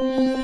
嗯。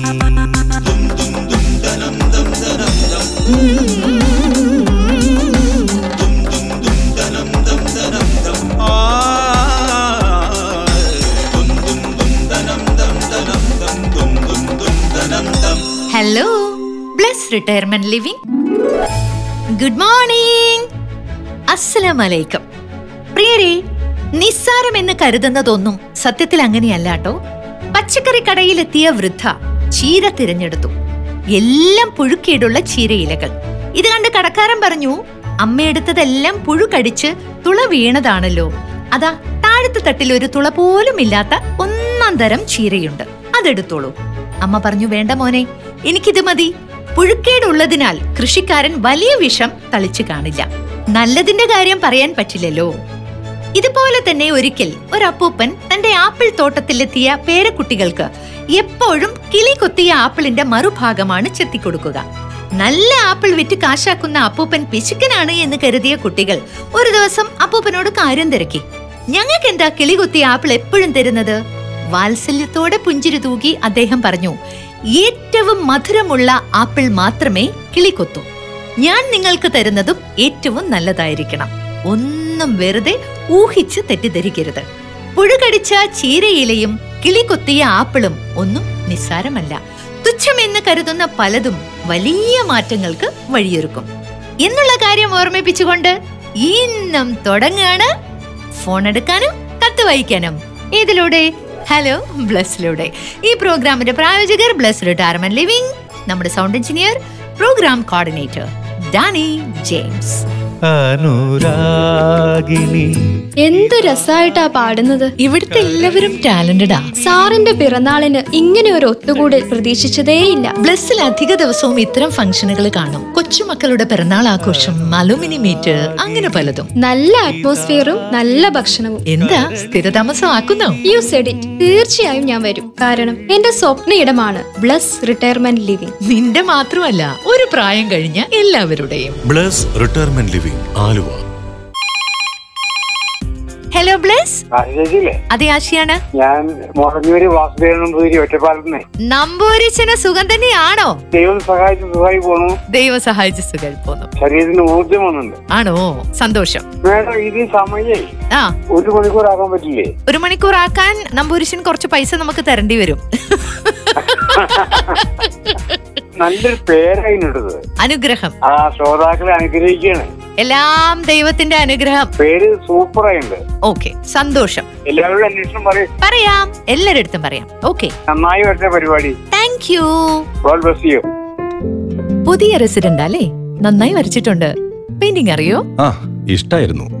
Hello Bless retirement living good morning അസ്സലാമലൈക്കും പ്രിയരെ നിസ്സാരം എന്ന് കരുതുന്നതൊന്നും സത്യത്തിൽ അങ്ങനെയല്ലാട്ടോ പച്ചക്കറി കടയിലെത്തിയ വൃദ്ധ ചീര തിരഞ്ഞെടുത്തു. എല്ലാം പുഴുക്കേടുള്ള ചീരയിലകൾ ഇത് കണ്ട് കടക്കാരൻ പറഞ്ഞു അമ്മയെടുത്തതെല്ലാം പുഴു കടിച്ച് തുള വീണതാണല്ലോ. അതാ താഴത്തെ തട്ടിൽ ഒരു തുള പോലും ഇല്ലാത്ത ഒന്നാം തരം ചീരയുണ്ട്. അതെടുത്തോളൂ. അമ്മ പറഞ്ഞു വേണ്ട മോനെ എനിക്കിത് മതി. പുഴുക്കേടുള്ളതിനാൽ കൃഷിക്കാരൻ വലിയ വിഷം തളിച്ചു കാണില്ല. നല്ലതിന്റെ കാര്യം പറയാൻ പറ്റില്ലല്ലോ. ഇതുപോലെ തന്നെ ഒരിക്കൽ ഒരപ്പൂപ്പൻ തന്റെ ആപ്പിൾ തോട്ടത്തിലെത്തിയ പേരക്കുട്ടികൾക്ക് എപ്പോഴും കിളി കൊത്തിയ ആപ്പിളിന്റെ മറുഭാഗമാണ് ചെത്തിക്കൊടുക്കുക. നല്ല ആപ്പിൾ വിറ്റ് കാശാക്കുന്ന അപ്പൂപ്പൻ പിശുക്കനാണ് എന്ന് കരുതിയ കുട്ടികൾ ഒരു ദിവസം അപ്പൂപ്പനോട് കാര്യം തിരക്കി. ഞങ്ങൾക്ക് എന്താ കിളി കൊത്തിയ ആപ്പിൾ എപ്പോഴും തരുന്നത്? വാത്സല്യത്തോടെ പുഞ്ചിരി തൂകി അദ്ദേഹം പറഞ്ഞു ഏറ്റവും മധുരമുള്ള ആപ്പിൾ മാത്രമേ കിളികൊത്തൂ ഞാൻ നിങ്ങൾക്ക് തരുന്നതും ഏറ്റവും നല്ലതായിരിക്കണം. ഒന്നും വെറുതെ ഊഹിച്ച് തെറ്റിദ്ധരിക്കരുത്. പുഴുകടിച്ച ചീരയിലയും കിളികൊത്തിയ ആപ്പിളും ഒന്നും നിസ്സാരമല്ല. തുച്ഛമെന്ന് കരുതുന്ന പലതും വലിയ മാറ്റങ്ങൾക്ക് വഴിയൊരുക്കും. എന്നുള്ള കാര്യം ഓർമ്മിപ്പിച്ചുകൊണ്ട് ഇന്നും തുടങ്ങാണ്. ഫോൺ എടുക്കാനും കത്ത് വായിക്കാനും. ഇതിലൂടെ ഹലോ ബ്ലസ്സിലൂടെ ഈ പ്രോഗ്രാമിന്റെ പ്രായോജകർ ബ്ലസ് റിട്ടയർമെന്റ് ലിവിംഗ് നമ്മുടെ sound engineer programme coordinator Danny James അനുരാഗിണി എന്ത് രസായിട്ടാ പാടുന്നത്. ഇവിടുത്തെ എല്ലാവരും ടാലന്റഡാ സാറിന്റെ പിറന്നാളിന് ഇങ്ങനെ ഒരു ഒത്തുകൂടൽ പ്രതീക്ഷിച്ചതേയില്ല. ബ്ലസ്സിൽ അധിക ദിവസവും ഇത്തരം ഫംഗ്ഷനുകൾ കാണും. കൊച്ചുമക്കളുടെ പിറന്നാൾ ആഘോഷം അലുമിനി മീറ്റ് അങ്ങനെ പലതും. നല്ല അറ്റ്മോസ്ഫിയറും നല്ല ഭക്ഷണവും. എന്താ സ്ഥിരതാമസം ആക്കുന്നോ യു സെഡ് ഇറ്റ് തീർച്ചയായും ഞാൻ വരും. കാരണം എന്റെ സ്വപ്ന ഇടമാണ് ബ്ലസ് റിട്ടയർമെന്റ് ലിവിംഗ് നിന്റെ മാത്രമല്ല ഒരു പ്രായം കഴിഞ്ഞ എല്ലാവരുടെയും. Bless retirement living Aluva. Hello Bless അതെ ആശിയാണ്. ഞാൻ മുറഞ്ഞൂര് വാസുദേവൻ പൂരി ഒറ്റപ്പാലത്തിനെ നമ്പൂരിച്ചന് സുഖം തന്നെയാണോ? ദൈവം സഹായിച്ച് സുഖമായി പോണു. ദൈവം സഹായിച്ച് സുഖമായി പോന്നു. ശരീരത്തിന് ഊർജം വന്നുണ്ട് ആണോ? സന്തോഷം. മേഡം ഇത് സമയേ. ആ. ഒരു മണിക്കൂർ ആക്കാൻ പറ്റില്ലേ? ഒരു മണിക്കൂർ ആക്കാൻ നമ്പൂരിശൻ കുറച്ച് പൈസ നമുക്ക് തരേണ്ടി വരും. നല്ലൊരു പേരായിട്ടത് അനുഗ്രഹം. ആ ശ്രോതാക്കളെ അനുഗ്രഹിക്കുകയാണ്. എല്ലാം ദൈവത്തിന്റെ അനുഗ്രഹം. പേര് സൂപ്പറായിട്ടുണ്ട് ഓക്കെ സന്തോഷം. എല്ലാവരോടും അന്വേഷണം പറയും. പറയാം. എല്ലാരടുത്തും പറയാം. ഓക്കെ. നന്നായി വരട്ടെ പരിപാടി. Thank you God bless you പുതിയ റെസിഡന്റ് അല്ലേ? നന്നായി വരച്ചിട്ടുണ്ട്. പെയിന്റിംഗ് അറിയോ? ആ ഇഷ്ടായിരുന്നു.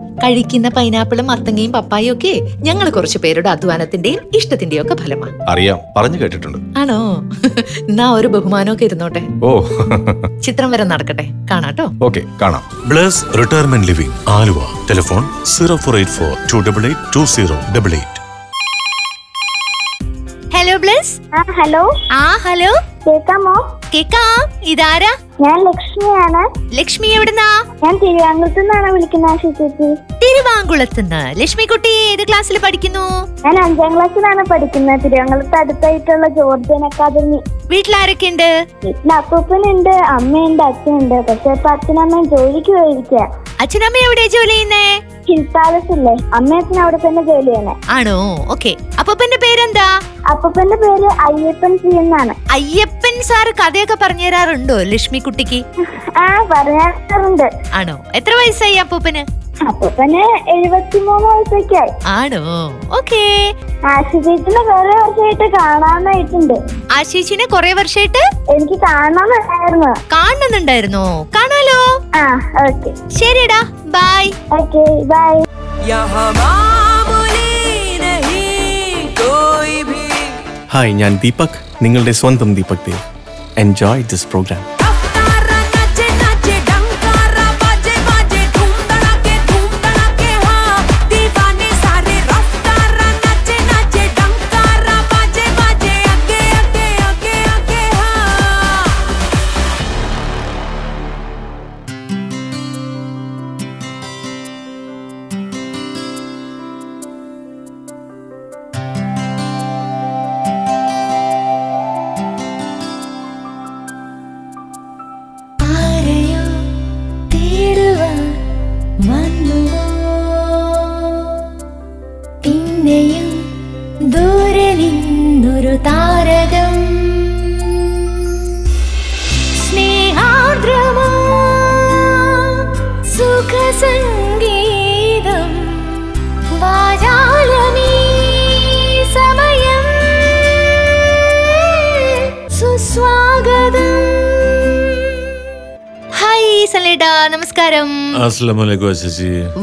കഴിക്കുന്ന പൈനാപ്പിളും മത്തങ്ങയും പപ്പായും ഒക്കെ ഞങ്ങൾ കുറച്ചു പേരുടെ അധ്വാനത്തിന്റെയും ഇഷ്ടത്തിന്റെയും ഒക്കെ ഫലമാണ്. അറിയാം. പറഞ്ഞു കേട്ടിട്ടുണ്ട്. ആണോ? എന്നാ ഒരു ബഹുമാനമൊക്കെ ഇരുന്നോട്ടെ. ഓ. ചിത്രം വരെ നടക്കട്ടെ. കാണാട്ടോ. ഓക്കെ കാണാം. Bless retirement living Aluva. Telephone zero four eight four two double eight two zero double eight. Hello Bless ആ ഹലോ? ആ ഹലോ? കേക്കാമോ? കേക്കാം. ഇതാരാ? ഞാൻ ലക്ഷ്മിയാണ്. ലക്ഷ്മി എവിടുന്നാ? ഞാൻ തിരുവാങ്കുളത്തുനിന്നാണ് നിന്നാണ് വിളിക്കുന്നത് ആശി ചേച്ചി തിരുവാങ്കുളത്തുനിന്ന് ലക്ഷ്മി കുട്ടി ഏത് ക്ലാസ്സിൽ പഠിക്കുന്നു? ഞാൻ അഞ്ചാം ക്ലാസ്സിലാണ് പഠിക്കുന്നത്. തിരുവാങ്കുളത്ത് അടുത്തായിട്ടുള്ള ജോർജിയൻ അക്കാദമി വീട്ടിലാരൊക്കെ ഉണ്ട് വീട്ടിൽ അപ്പൂപ്പനുണ്ട് അമ്മയുണ്ട് അച്ഛനുണ്ട്. പക്ഷെ ഇപ്പൊ അച്ഛനമ്മ ജോലിക്ക് പോയിരിക്കുക അച്ഛനമ്മ എവിടെ ജോലി ചെയ്യുന്നേ? ഹിൽ പാലസ് ഇല്ലേ അവിടെ തന്നെ ജോലി ചെയ്യണേ ആണോ? ഓക്കെ. അപ്പൂപ്പന്റെ പേരെന്താ? അപ്പൂപ്പന്റെ പേര് അയ്യപ്പൻ സി എന്നാണ്. അയ്യപ്പൻ സാറ് കഥയൊക്കെ പറഞ്ഞു തരാറുണ്ടോ ലക്ഷ്മി കുട്ടിക്ക് ആ പറയാറുണ്ട് ആണോ? എത്ര വയസ്സായി അപ്പൂപ്പന്? അപ്പൂപ്പന് എഴുപത്തിമൂന്ന് വയസ്സൊക്കെയായി. ആണോ? ഓക്കേ. ആശിചേച്ചിനെ വേറെ വർഷമായിട്ട് കാണാനായിട്ടുണ്ട്. ആശീഷിനെ കൊറേ വർഷമായിട്ട് എനിക്ക് കാണാനുണ്ടായിരുന്നു. കാണുന്നുണ്ടായിരുന്നോ? കാണാലോ. ആ ഓക്കെ. ശരിടാ ബൈ ഓക്കെ ബൈ ഹായ് ഞാൻ ദീപക്. നിങ്ങളുടെ സ്വന്തം Deepak Dev. Enjoy this programme നിന്നൊരു താരകം നമസ്കാരം.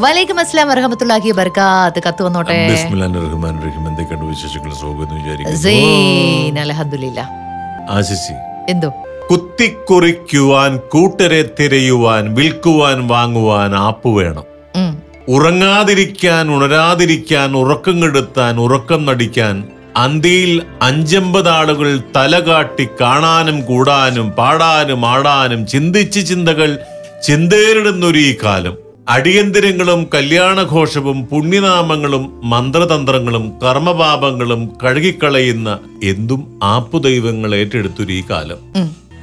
വലൈക്കും അസ്സലാം വറഹമത്തുള്ളാഹി ബർക്കാത്ത് കത്ത് വന്നോട്ടെ. റഹ്മാനിർ റഹീം. എന്തൊക്കെയുണ്ട് വിശേഷങ്ങൾ? സുഖമെന്ന് വിചാരിക്കുന്നു. ആശശി എന്തോ? കുത്തിക്കുറിക്കുവാൻ കൂട്ടരെ തിരയുവാൻ വിൽക്കുവാൻ വാങ്ങുവാൻ ആപ്പ് വേണം. ഉറങ്ങാതിരിക്കാൻ ഉണരാതിരിക്കാൻ ഉറക്കം കെടുത്താൻ ഉറക്കം നടിക്കാൻ അന്തിയിൽ അഞ്ചമ്പത് ആളുകൾ തലകാട്ടി കാണാനും കൂടാനും പാടാനും ആടാനും ചിന്തിച്ച് ചിന്തകൾ ചിന്തേറിടുന്നൊരു ഈ കാലം. അടിയന്തിരങ്ങളും കല്യാണഘോഷവും പുണ്യനാമങ്ങളും മന്ത്രതന്ത്രങ്ങളും കർമ്മപാപങ്ങളും കഴുകിക്കളയുന്ന എന്തും ആപ്പുദൈവങ്ങൾ ഏറ്റെടുത്തൊരു ഈ കാലം.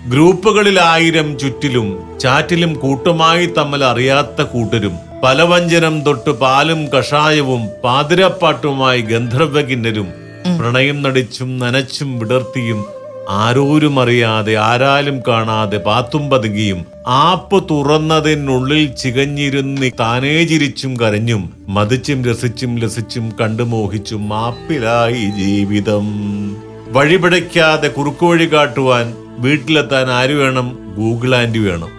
ഗ്രൂപ്പുകളിൽ ആയിരം ചുറ്റിലും ചാറ്റിലും കൂട്ടമായി തമ്മിൽ അറിയാത്ത കൂട്ടരും പലവഞ്ചനം തൊട്ട് പാലും കഷായവും പാതിരപ്പാട്ടുമായി ഗന്ധർവകിന്നരും പ്രണയം നടിച്ചും നനച്ചും വിടർത്തിയും ആരോരും അറിയാതെ ആരാലും കാണാതെ പാത്തും പതുങ്ങിയും ആപ്പ് തുറന്നതിനുള്ളിൽ ചികഞ്ഞിരുന്ന് താനേ ചിരിച്ചും കരഞ്ഞും മതിച്ചും രസിച്ചും ലസിച്ചും കണ്ടുമോഹിച്ചും മാപ്പിലായി ജീവിതം. വഴിപിടയ്ക്കാതെ കുറുക്കുവഴി കാട്ടുവാൻ വീട്ടിലെത്താൻ ആര് വേണം? ഗൂഗിൾ ആൻഡ് വേണം.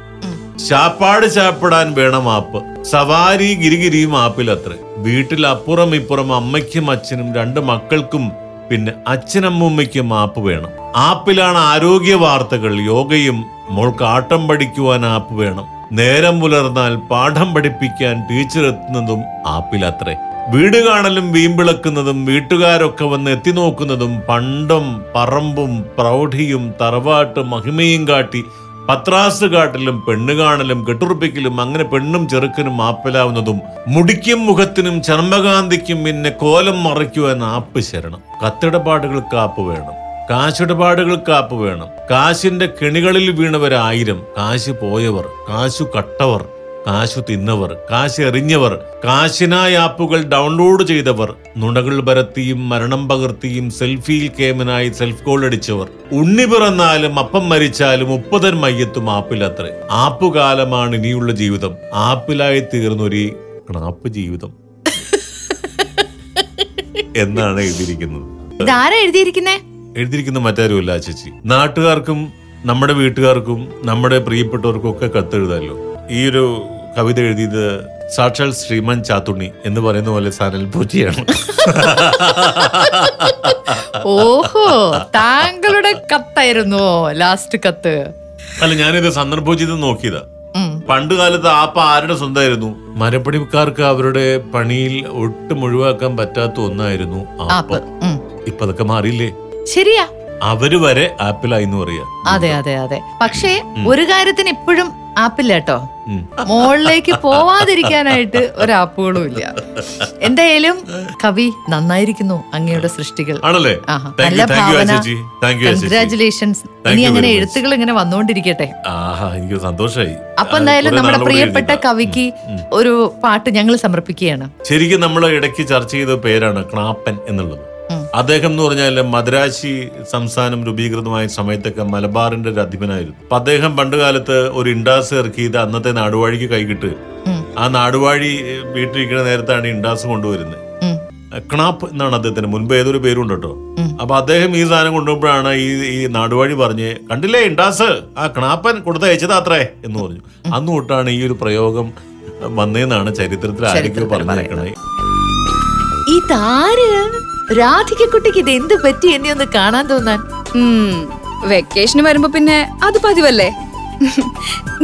ശാപ്പാട് ചാപ്പിടാൻ വേണം ആപ്പ്. സവാരി ഗിരിഗിരിയും ആപ്പിലത്രേ. വീട്ടിൽ അപ്പുറം ഇപ്പുറം അമ്മയ്ക്കും അച്ഛനും രണ്ട് മക്കൾക്കും പിന്നെ അച്ഛനമ്മൂമ്മയ്ക്കും ആപ്പ് വേണം. ആപ്പിലാണ് ആരോഗ്യ വാർത്തകൾ യോഗയും മോൾക്ക് ആട്ടം പഠിക്കുവാൻ ആപ്പ് വേണം. നേരം പുലർന്നാൽ പാഠം പഠിപ്പിക്കാൻ ടീച്ചർ എത്തുന്നതും ആപ്പിലത്രേ. വീട് കാണലും വീമ്പിളക്കുന്നതും വീട്ടുകാരൊക്കെ വന്ന് എത്തി നോക്കുന്നതും പണ്ടം പറമ്പും പ്രൗഢിയും തറവാട്ട് മഹിമയും കാട്ടി പത്രാസ് കാട്ടലും പെണ്ണ് കാണലും കെട്ടുറുപ്പിക്കലും അങ്ങനെ പെണ്ണും ചെറുക്കനും ആപ്പിലാവുന്നതും മുടിക്കും മുഖത്തിനും ചർമ്മകാന്തിക്കും പിന്നെ കോലം മറയ്ക്കുവാൻ ആപ്പ് ശരണം. കത്തിടപാടുകൾക്ക് ആപ്പ് വേണം. കാശിടപാടുകൾക്ക് ആപ്പ് വേണം. കാശിന്റെ കെണികളിൽ വീണവരായിരം കാശ് പോയവർ കാശു കട്ടവർ കാശു തിന്നവർ കാശ് എറിഞ്ഞവർ കാശിനായ ആപ്പുകൾ ഡൗൺലോഡ് ചെയ്തവർ നുണകൾ പരത്തിയും മരണം പകർത്തിയും സെൽഫിയിൽ കേമനായി സെൽഫ് ഗോൾ അടിച്ചവർ. ഉണ്ണി പിറന്നാലും അപ്പം മരിച്ചാലും മുപ്പതൻ മയ്യത്തും ആപ്പിലത്രേ. ആപ്പുകാലമാണ് ഇനിയുള്ള ജീവിതം. ആപ്പിലായി തീർന്നൊരു ക്ണാപ്പ് ജീവിതം. എന്നാണ് എഴുതിയിരിക്കുന്നത്. ഇതാരാ എഴുതിയിരിക്കുന്നേ? എഴുതിയിരിക്കുന്ന മറ്റാരുമല്ല ചേച്ചി. നാട്ടുകാർക്കും നമ്മുടെ വീട്ടുകാർക്കും നമ്മുടെ പ്രിയപ്പെട്ടവർക്കും ഒക്കെ കത്തെഴുതാമല്ലോ ഈ ഒരു കവിത എഴുതിയത് സാക്ഷാൽ ശ്രീമൻ ചാത്തുണ്ണി എന്ന് പറയുന്ന പോലെ സാനൽ പൂജയാണ് ഓഹോ താങ്കളുടെ കത്തായിരുന്നു ലാസ്റ്റ് കത്ത്. അല്ല ഞാനിത് സന്ദർഭോചിതം നോക്കിയതാ. പണ്ട് കാലത്ത് ആപ്പ ആരുടെ സ്വന്തമായിരുന്നു? മരപ്പണിക്കാർക്ക് അവരുടെ പണിയിൽ ഒട്ടും ഒഴിവാക്കാൻ പറ്റാത്ത ഒന്നായിരുന്നു ആപ്പ് ഇപ്പൊ അതൊക്കെ മാറിയില്ലേ? ശരിയാ. അവർ വരെ ആപ്പിൾ എന്ന് പറയാ. അതെ അതെ അതെ. പക്ഷേ ഒരു കാര്യത്തിന് ഇപ്പോഴും ആപ്പില്ല കേട്ടോ. മോളിലേക്ക് പോവാതിരിക്കാനായിട്ട് ഒരു ആപ്പുകളും ഇല്ല. എന്തായാലും കവി നന്നായിരിക്കുന്നു അങ്ങയുടെ സൃഷ്ടികൾ. നല്ല ഭാവന. കൺഗ്രാചുലേഷൻസ് ഇനി അങ്ങനെ എഴുത്തുകൾ ഇങ്ങനെ വന്നുകൊണ്ടിരിക്കട്ടെ എനിക്ക് സന്തോഷമായി അപ്പൊ എന്തായാലും നമ്മുടെ പ്രിയപ്പെട്ട കവിക്ക് ഒരു പാട്ട് ഞങ്ങൾ സമർപ്പിക്കുകയാണ്. ശരിക്കും നമ്മൾ ഇടയ്ക്ക് ചർച്ച ചെയ്ത പേരാണ് ക്ലാപ്പൻ എന്നുള്ളത്. അദ്ദേഹം എന്ന് പറഞ്ഞാൽ മദ്രാശി സംസ്ഥാനം രൂപീകൃതമായ സമയത്തൊക്കെ മലബാറിന്റെ ഒരു അധിപനായിരുന്നു. അപ്പൊ അദ്ദേഹം പണ്ട് കാലത്ത് ഒരു ഇൻഡാസ് ഇറക്കിയത് അന്നത്തെ നാടുവാഴിക്ക് കൈകിട്ട്. ആ നാടുവാഴി വീട്ടിലിരിക്കുന്ന നേരത്താണ് ഇൻഡാസ് കൊണ്ടുവരുന്നത്. ക്ണാപ്പ് എന്നാണ് അദ്ദേഹത്തിന് മുൻപ് ഏതൊരു പേരുണ്ട് കേട്ടോ. അപ്പൊ അദ്ദേഹം ഈ സാധനം കൊണ്ടുപോകുമ്പോഴാണ് ഈ ഈ നാടുവാഴി പറഞ്ഞ് കണ്ടില്ലേ ഇൻഡാസ് ആ ക്ണാപ്പൻ കൊടുത്തയച്ചതാത്രേ എന്ന് പറഞ്ഞു. അന്ന് തൊട്ടാണ് ഈ ഒരു പ്രയോഗം വന്നേന്നാണ് ചരിത്രത്തിൽ ആരൊക്കെയോ ചരിത്രത്തിൽ പറഞ്ഞേക്കണേ ഇതാര്? രാധികക്കുട്ടിക്ക് ഇത് എന്ത് പറ്റി എന്നെ ഒന്ന് കാണാൻ തോന്നാൻ? വെക്കേഷന് വരുമ്പോ പിന്നെ അത് പതിവല്ലേ?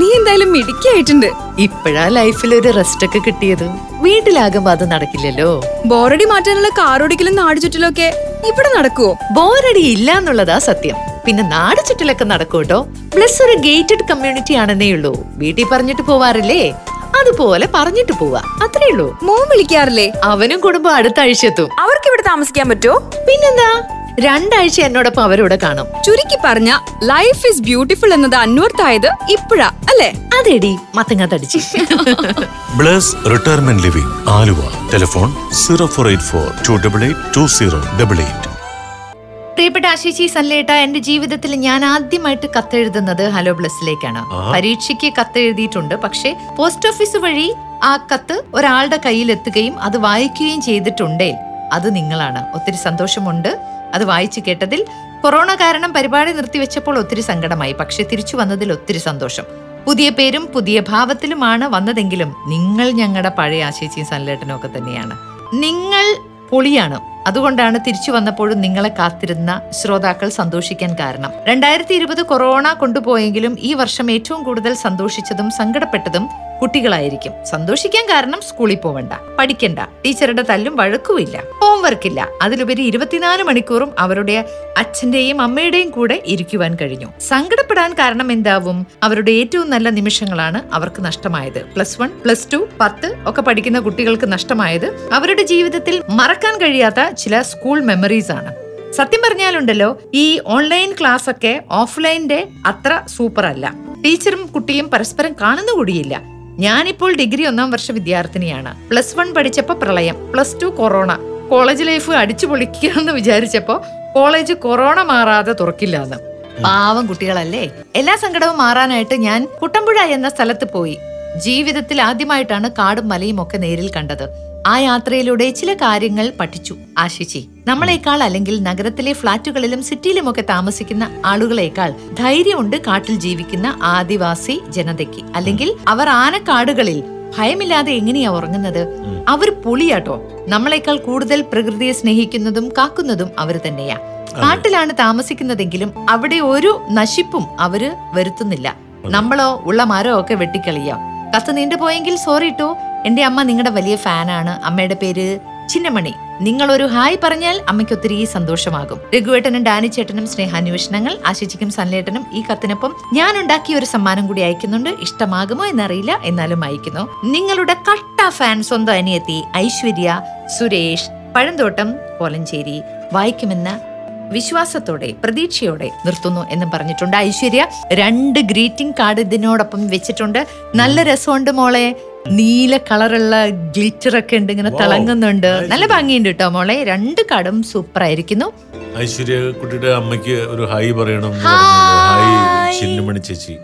നീ എന്തായാലും മിടുക്കിയായിട്ടുണ്ട്. ഇപ്പോഴാ ലൈഫിൽ ഒരു റെസ്റ്റ് ഒക്കെ കിട്ടിയത്. വീട്ടിലാകുമ്പോ അത് നടക്കില്ലല്ലോ. ബോറടി മാറ്റാനുള്ള കാറോടിക്കലും നാട് ചുറ്റിലൊക്കെ ഒക്കെ ഇവിടെ നടക്കുവോ? ബോറടി ഇല്ല എന്നുള്ളതാ സത്യം. പിന്നെ നാട് ചുറ്റിലൊക്കെ നടക്കൂട്ടോ പ്ലസ് ഒരു ഗേറ്റഡ് കമ്മ്യൂണിറ്റി ആണെന്നേ ഉള്ളൂ. വീട്ടിൽ പറഞ്ഞിട്ട് പോവാറില്ലേ? അതുപോലെ പറഞ്ഞിട്ട് പോവാ. അത്രേ ഉള്ളൂ. മോൻ വിളിക്കാറില്ലേ? അവനും കുടുംബം അടുത്ത ആഴ്ച എത്തും അവർക്ക് ഇവിടെ താമസിക്കാൻ പറ്റുമോ? പിന്നെന്താ? രണ്ടാഴ്ച എന്നോടൊപ്പം അവരോട് കാണും. ചുരുക്കി പറഞ്ഞ ലൈഫ് ഇസ് ബ്യൂട്ടിഫുൾ എന്നത് അന്വർത്ഥായത് ഇപ്പോഴാ അല്ലേ? അതെടി മത്തങ്ങ തടിച്ച്. Bless retirement living Aluva. Telephone zero four eight four two double eight two zero double eight. പ്രിയപ്പെട്ട ആശിശി സല്ലേട്ട എന്റെ ജീവിതത്തിൽ ഞാൻ ആദ്യമായിട്ട് കത്തെഴുതുന്നത് ഹലോ ബ്ലസ്സിലേക്കാണ്. പരീക്ഷയ്ക്ക് കത്തെഴുതിയിട്ടുണ്ട് പക്ഷേ പോസ്റ്റ് ഓഫീസ് വഴി ആ കത്ത് ഒരാളുടെ കയ്യിൽ എത്തുകയും അത് വായിക്കുകയും ചെയ്തിട്ടുണ്ടേ. അത് നിങ്ങളാണ്. ഒത്തിരി സന്തോഷമുണ്ട് അത് വായിച്ചു കേട്ടതിൽ. കൊറോണ കാരണം പരിപാടി നിർത്തിവെച്ചപ്പോൾ ഒത്തിരി സങ്കടമായി പക്ഷെ തിരിച്ചു വന്നതിൽ ഒത്തിരി സന്തോഷം. പുതിയ പേരും പുതിയ ഭാവത്തിലുമാണ് വന്നതെങ്കിലും നിങ്ങൾ ഞങ്ങളുടെ പഴയ ആശേച്ചിയും സല്ലേട്ടനും ഒക്കെ തന്നെയാണ്. നിങ്ങൾ പൊളിയാണ്. അതുകൊണ്ടാണ് തിരിച്ചു വന്നപ്പോഴും നിങ്ങളെ കാത്തിരുന്ന ശ്രോതാക്കൾ സന്തോഷിക്കാൻ കാരണം. രണ്ടായിരത്തി ഇരുപത് കൊറോണ കൊണ്ടുപോയെങ്കിലും ഈ വർഷം ഏറ്റവും കൂടുതൽ സന്തോഷിച്ചതും സങ്കടപ്പെട്ടതും കുട്ടികളായിരിക്കും. സന്തോഷിക്കാൻ കാരണം സ്കൂളിൽ പോവണ്ട. പഠിക്കണ്ട. ടീച്ചറുടെ തല്ലും വഴക്കുമില്ല. ഹോംവർക്ക് ഇല്ല അതിലുപരി ഇരുപത്തിനാല് മണിക്കൂറും അവരുടെ അച്ഛന്റെയും അമ്മയുടെയും കൂടെ ഇരിക്കുവാൻ കഴിഞ്ഞു. സങ്കടപ്പെടാൻ കാരണം എന്താവും? അവരുടെ ഏറ്റവും നല്ല നിമിഷങ്ങളാണ് അവർക്ക് നഷ്ടമായത്. പ്ലസ് വൺ പ്ലസ് ടു പത്ത് ഒക്കെ പഠിക്കുന്ന കുട്ടികൾക്ക് നഷ്ടമായത് അവരുടെ ജീവിതത്തിൽ മറക്കാൻ കഴിയാത്ത ചില സ്കൂൾ മെമ്മറീസ് ആണ്. സത്യം പറഞ്ഞാലുണ്ടല്ലോ ഈ ഓൺലൈൻ ക്ലാസ് ഒക്കെ ഓഫ്ലൈന്റെ അത്ര സൂപ്പർ അല്ല ടീച്ചറും കുട്ടിയും പരസ്പരം കാണുന്നുകൂടിയില്ല ഞാനിപ്പോൾ ഡിഗ്രി ഒന്നാം വർഷ വിദ്യാർത്ഥിനിയാണ്. പ്ലസ് വൺ പഠിച്ചപ്പോൾ പ്രളയം plus two corona. College life അടിച്ചു പൊളിക്കാന്ന് വിചാരിച്ചപ്പോ കോളേജ് കൊറോണ മാറാതെ തുറക്കില്ല എന്ന് പാവം കുട്ടികളല്ലേ? എല്ലാ സങ്കടവും മാറാനായിട്ട് ഞാൻ കുട്ടമ്പുഴ എന്ന സ്ഥലത്ത് പോയി. ജീവിതത്തിൽ ആദ്യമായിട്ടാണ് കാടും മലയും ഒക്കെ നേരിൽ കണ്ടത്. ആ യാത്രയിലൂടെ ചില കാര്യങ്ങൾ പഠിച്ചു. ആശിച്ചി നമ്മളെക്കാൾ അല്ലെങ്കിൽ നഗരത്തിലെ ഫ്ളാറ്റുകളിലും സിറ്റിയിലുമൊക്കെ താമസിക്കുന്ന ആളുകളെക്കാൾ ധൈര്യമുണ്ട് കാട്ടിൽ ജീവിക്കുന്ന ആദിവാസി ജനതയ്ക്ക്. അല്ലെങ്കിൽ അവർ ആനക്കാടുകളിൽ ഭയമില്ലാതെ എങ്ങനെയാ ഉറങ്ങുന്നത്? അവർ പുളിയാട്ടോ. നമ്മളെക്കാൾ കൂടുതൽ പ്രകൃതിയെ സ്നേഹിക്കുന്നതും കാക്കുന്നതും അവർ തന്നെയാ. കാട്ടിലാണ് താമസിക്കുന്നതെങ്കിലും അവിടെ ഒരു നശിപ്പും അവർ വരുത്തുന്നില്ല. നമ്മളോ ഉള്ള മരമോ ഒക്കെ വെട്ടിക്കളിയാം. കത്ത് നീണ്ടുപോയെങ്കിൽ സോറി ട്ടോ. എന്റെ അമ്മ നിങ്ങളുടെ വലിയ ഫാനാണ്. അമ്മയുടെ പേര് ചിന്നമണി. നിങ്ങൾ ഒരു ഹായ് പറഞ്ഞാൽ അമ്മയ്ക്ക് ഒത്തിരി സന്തോഷമാകും. രഘുവേട്ടനും ഡാനി ചേട്ടനും സ്നേഹാന്വേഷണങ്ങൾ ആശിച്ചിക്കും സൺലേട്ടനും ഈ കത്തിനൊപ്പം ഞാൻ ഉണ്ടാക്കിയ ഒരു സമ്മാനം കൂടി അയക്കുന്നുണ്ട്. ഇഷ്ടമാകുമോ എന്നറിയില്ല എന്നാലും അയക്കുന്നു. നിങ്ങളുടെ കട്ട ഫാൻ സ്വന്തം അനിയത്തി ഐശ്വര്യ സുരേഷ് പഴന്തോട്ടം കോലഞ്ചേരി വായിക്കുമെന്ന വിശ്വാസത്തോടെ പ്രതീക്ഷയോടെ നിർത്തുന്നു എന്ന് പറഞ്ഞിട്ടുണ്ട് ഐശ്വര്യ. രണ്ട് ഗ്രീറ്റിംഗ് കാർഡ് ഇതിനോടൊപ്പം വെച്ചിട്ടുണ്ട്. നല്ല രസമുണ്ട് മോളെ. നീല കളറുള്ള ഗ്ലിറ്റർ ഒക്കെ ഉണ്ട് ഇങ്ങനെ തിളങ്ങുന്നുണ്ട്. നല്ല ഭംഗിയുണ്ട് കേട്ടോ മോളെ. രണ്ട് കടും സൂപ്പർ ആയിരിക്കുന്നു ഐശ്വര്യ കുട്ടിയുടെ അമ്മയ്ക്ക് ഒരു ഹായ് പറയണം ഹായ് ചിന്നമണി ചേച്ചി.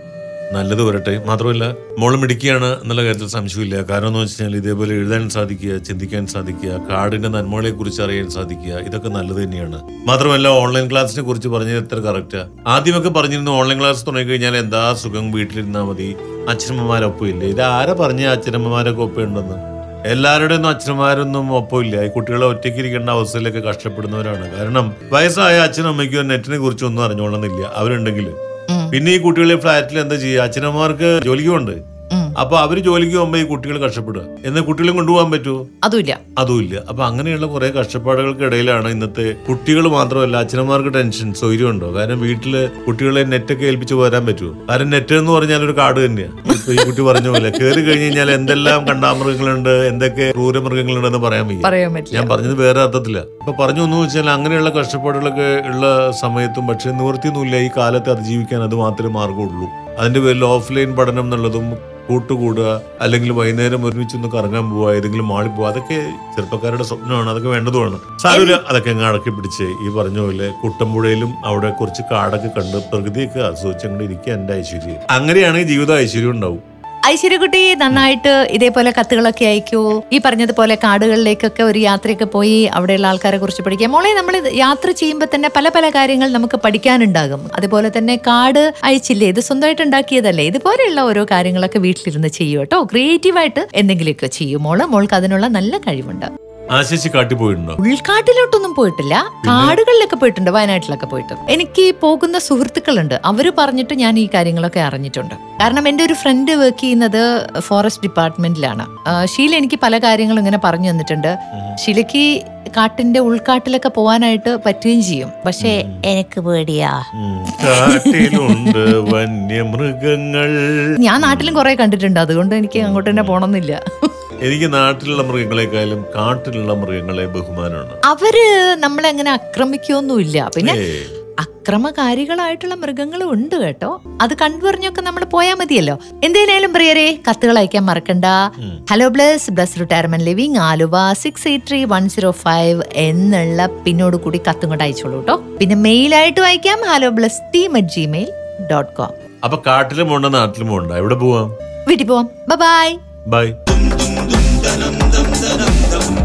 നല്ലത് വരട്ടെ. മാത്രമല്ല മോൾ മിടിക്കുകയാണ് എന്നുള്ള കാര്യത്തിൽ സംശയമില്ല. കാരണം എന്ന് വെച്ചാൽ ഇതേപോലെ എഴുതാൻ സാധിക്കുക ചിന്തിക്കാൻ സാധിക്കുക കാടിന്റെ നന്മകളെ കുറിച്ച് അറിയാൻ സാധിക്കുക ഇതൊക്കെ നല്ലത് തന്നെയാണ്. മാത്രമല്ല ഓൺലൈൻ ക്ലാസ്സിനെ കുറിച്ച് പറഞ്ഞത് എത്ര കറക്റ്റാ ആദ്യമൊക്കെ പറഞ്ഞിരുന്നു ഓൺലൈൻ ക്ലാസ് തുടങ്ങി കഴിഞ്ഞാൽ എന്താ സുഖം വീട്ടിലിരുന്നാൽ മതി അച്ഛനമ്മമാരൊപ്പം ഇല്ലേ? ഇത് ആരാ പറഞ്ഞ അച്ഛനമ്മമാരൊക്കെ ഒപ്പം ഉണ്ടെന്ന്? എല്ലാവരുടെ ഒന്നും അച്ഛന്മാരൊന്നും ഒപ്പമില്ല ഈ കുട്ടികളെ ഒറ്റയ്ക്ക് ഇരിക്കേണ്ട അവസ്ഥയിലൊക്കെ കഷ്ടപ്പെടുന്നവരാണ്. കാരണം വയസ്സായ അച്ഛനും അമ്മയ്ക്കും നെറ്റിനെ കുറിച്ച് ഒന്നും അറിഞ്ഞോളന്നില്ല അവരുണ്ടെങ്കിൽ. പിന്നെ ഈ കുട്ടികളെ ഫ്ലാറ്റിൽ എന്താ ചെയ്യുക അച്ഛനമ്മമാർക്ക് ജോലിക്കുണ്ട് ഉം. അപ്പൊ അവർ ജോലിക്ക് പോകുമ്പോ ഈ കുട്ടികൾ കഷ്ടപ്പെടുക. എന്നാൽ കുട്ടികളും കൊണ്ടുപോകാൻ പറ്റുമോ അതുമില്ല. അതുമില്ല. അപ്പൊ അങ്ങനെയുള്ള കുറെ കഷ്ടപ്പാടുകൾക്ക് ഇടയിലാണ് ഇന്നത്തെ കുട്ടികൾ മാത്രമല്ല അച്ഛനമാർക്ക് ടെൻഷൻ സൗകര്യം ഉണ്ടോ? കാരണം വീട്ടിൽ കുട്ടികളെ നെറ്റൊക്കെ ഏൽപ്പിച്ച് വരാൻ പറ്റുമോ? കാരണം നെറ്റ് എന്ന് പറഞ്ഞാൽ ഒരു കാട് തന്നെയാണ് ഇപ്പൊ ഈ കുട്ടി പറഞ്ഞ പോലെ. കയറി കഴിഞ്ഞ് കഴിഞ്ഞാൽ എന്തെല്ലാം കണ്ടാമൃഗങ്ങളുണ്ട് എന്തൊക്കെ ക്രൂരമൃഗങ്ങളുണ്ട് എന്ന് പറയാൻ പറ്റില്ല. ഞാൻ പറഞ്ഞത് വേറെ അർത്ഥത്തില്ല ഇപ്പൊ പറഞ്ഞു എന്ന് വെച്ചാൽ അങ്ങനെയുള്ള കഷ്ടപ്പാടുകളൊക്കെ ഉള്ള സമയത്തും പക്ഷെ നിവൃത്തിയൊന്നുമില്ല ഈ കാലത്ത് അതിജീവിക്കാൻ അത് മാത്രമേ മാർഗമുള്ളൂ അതിന്റെ പേരിൽ ഓഫ്ലൈൻ പഠനം എന്നുള്ളതും കൂട്ടുകൂടുക അല്ലെങ്കിൽ വൈകുന്നേരം ഒരുമിച്ചൊന്ന് കറങ്ങാൻ പോവുക ഏതെങ്കിലും മാളിൽ പോവുക അതൊക്കെ ചെറുപ്പക്കാരുടെ സ്വപ്നമാണ് അതൊക്കെ വേണ്ടതുമാണ്. സാരൂല അതൊക്കെ അങ്ങ് അടക്കി പിടിച്ച് ഈ പറഞ്ഞ പോലെ കുട്ടമ്പുഴയിലും അവിടെ കുറച്ച് കാടൊക്കെ കണ്ട് പ്രകൃതിയൊക്കെ ആസ്വദിച്ചങ്ങോട്ട് ഇരിക്കുക എന്റെ ഐശ്വര്യം. അങ്ങനെയാണെങ്കിൽ ജീവിതം ഐശ്വര്യം ഉണ്ടാവും. ഐശ്വര്യക്കുട്ടി നന്നായിട്ട് ഇതേപോലെ കത്തുകളൊക്കെ അയക്കൂ. ഈ പറഞ്ഞതുപോലെ കാടുകളിലേക്കൊക്കെ ഒരു യാത്രയൊക്കെ പോയി അവിടെയുള്ള ആൾക്കാരെ കുറിച്ച് പഠിക്കാം. മോളെ നമ്മൾ യാത്ര ചെയ്യുമ്പോൾ തന്നെ പല പല കാര്യങ്ങൾ നമുക്ക് പഠിക്കാനുണ്ടാകും. അതുപോലെ തന്നെ കാട് അയച്ചില്ലേ ഇത് സ്വന്തമായിട്ട് ഉണ്ടാക്കിയതല്ലേ ഇതുപോലെയുള്ള ഓരോ കാര്യങ്ങളൊക്കെ വീട്ടിലിരുന്ന് ചെയ്യൂ കേട്ടോ ക്രിയേറ്റീവായിട്ട് എന്തെങ്കിലുമൊക്കെ ചെയ്യും മോൾ. മോൾക്ക് അതിനുള്ള നല്ല കഴിവുണ്ട്. ആശിച്ച് കാട്ടി പോയിട്ടുണ്ടോ? ഉൾക്കാട്ടിലോട്ടൊന്നും പോയിട്ടില്ല. കാടുകളിലൊക്കെ പോയിട്ടുണ്ട് വയനാട്ടിലൊക്കെ പോയിട്ട്. എനിക്ക് പോകുന്ന സുഹൃത്തുക്കളുണ്ട്. അവർ പറഞ്ഞിട്ട് ഞാൻ ഈ കാര്യങ്ങളൊക്കെ അറിഞ്ഞിട്ടുണ്ട്. കാരണം എന്റെ ഒരു ഫ്രണ്ട് വർക്ക് ചെയ്യുന്നത് ഫോറസ്റ്റ് ഡിപ്പാർട്ട്മെന്റിലാണ് ഷീല എനിക്ക് പല കാര്യങ്ങളും ഇങ്ങനെ പറഞ്ഞു തന്നിട്ടുണ്ട്. ഷീലയ്ക്ക് കാട്ടിന്റെ ഉൾക്കാട്ടിലൊക്കെ പോവാനായിട്ട് പറ്റുകയും ചെയ്യും. പക്ഷേ എനിക്ക് പേടിയാ. കാട്ടിലുണ്ട് വന്യമൃഗങ്ങൾ. ഞാൻ നാട്ടിലും കുറെ കണ്ടിട്ടുണ്ട്. അതുകൊണ്ട് എനിക്ക് അങ്ങോട്ട് തന്നെ പോണമെന്നില്ല എനിക്ക് നാട്ടിലുള്ള മൃഗങ്ങളെക്കാളും കാട്ടിലുള്ള മൃഗങ്ങളെ ബഹുമാനമാണ്. അവർ നമ്മളെ അങ്ങനെ ആക്രമിക്കൊന്നുമില്ല. പിന്നെ. അക്രമകാരികളായിട്ടുള്ള മൃഗങ്ങളും ഉണ്ട് കേട്ടോ. അത് കണ്ടുപറഞ്ഞൊക്കെ നമ്മൾ പോയാൽ മതിയല്ലോ. എന്തേലും പ്രിയരെ കത്തുകൾ അയക്കാൻ മറക്കണ്ട. Hello Bless Bless retirement living Aluva six eight three one zero five എന്നുള്ള പിന്നോട് കൂടി കത്തും കൊണ്ട് അയച്ചോളൂ കേട്ടോ. പിന്നെ മെയിലായിട്ട് വായിക്കാം. Hello Bless team at Gmail dot com അപ്പൊ കാട്ടിലും പോണ്ട നാട്ടിലും പോണ്ട. എവിടെ പോവാം? വീട്ടിൽ പോവാം. Bye bye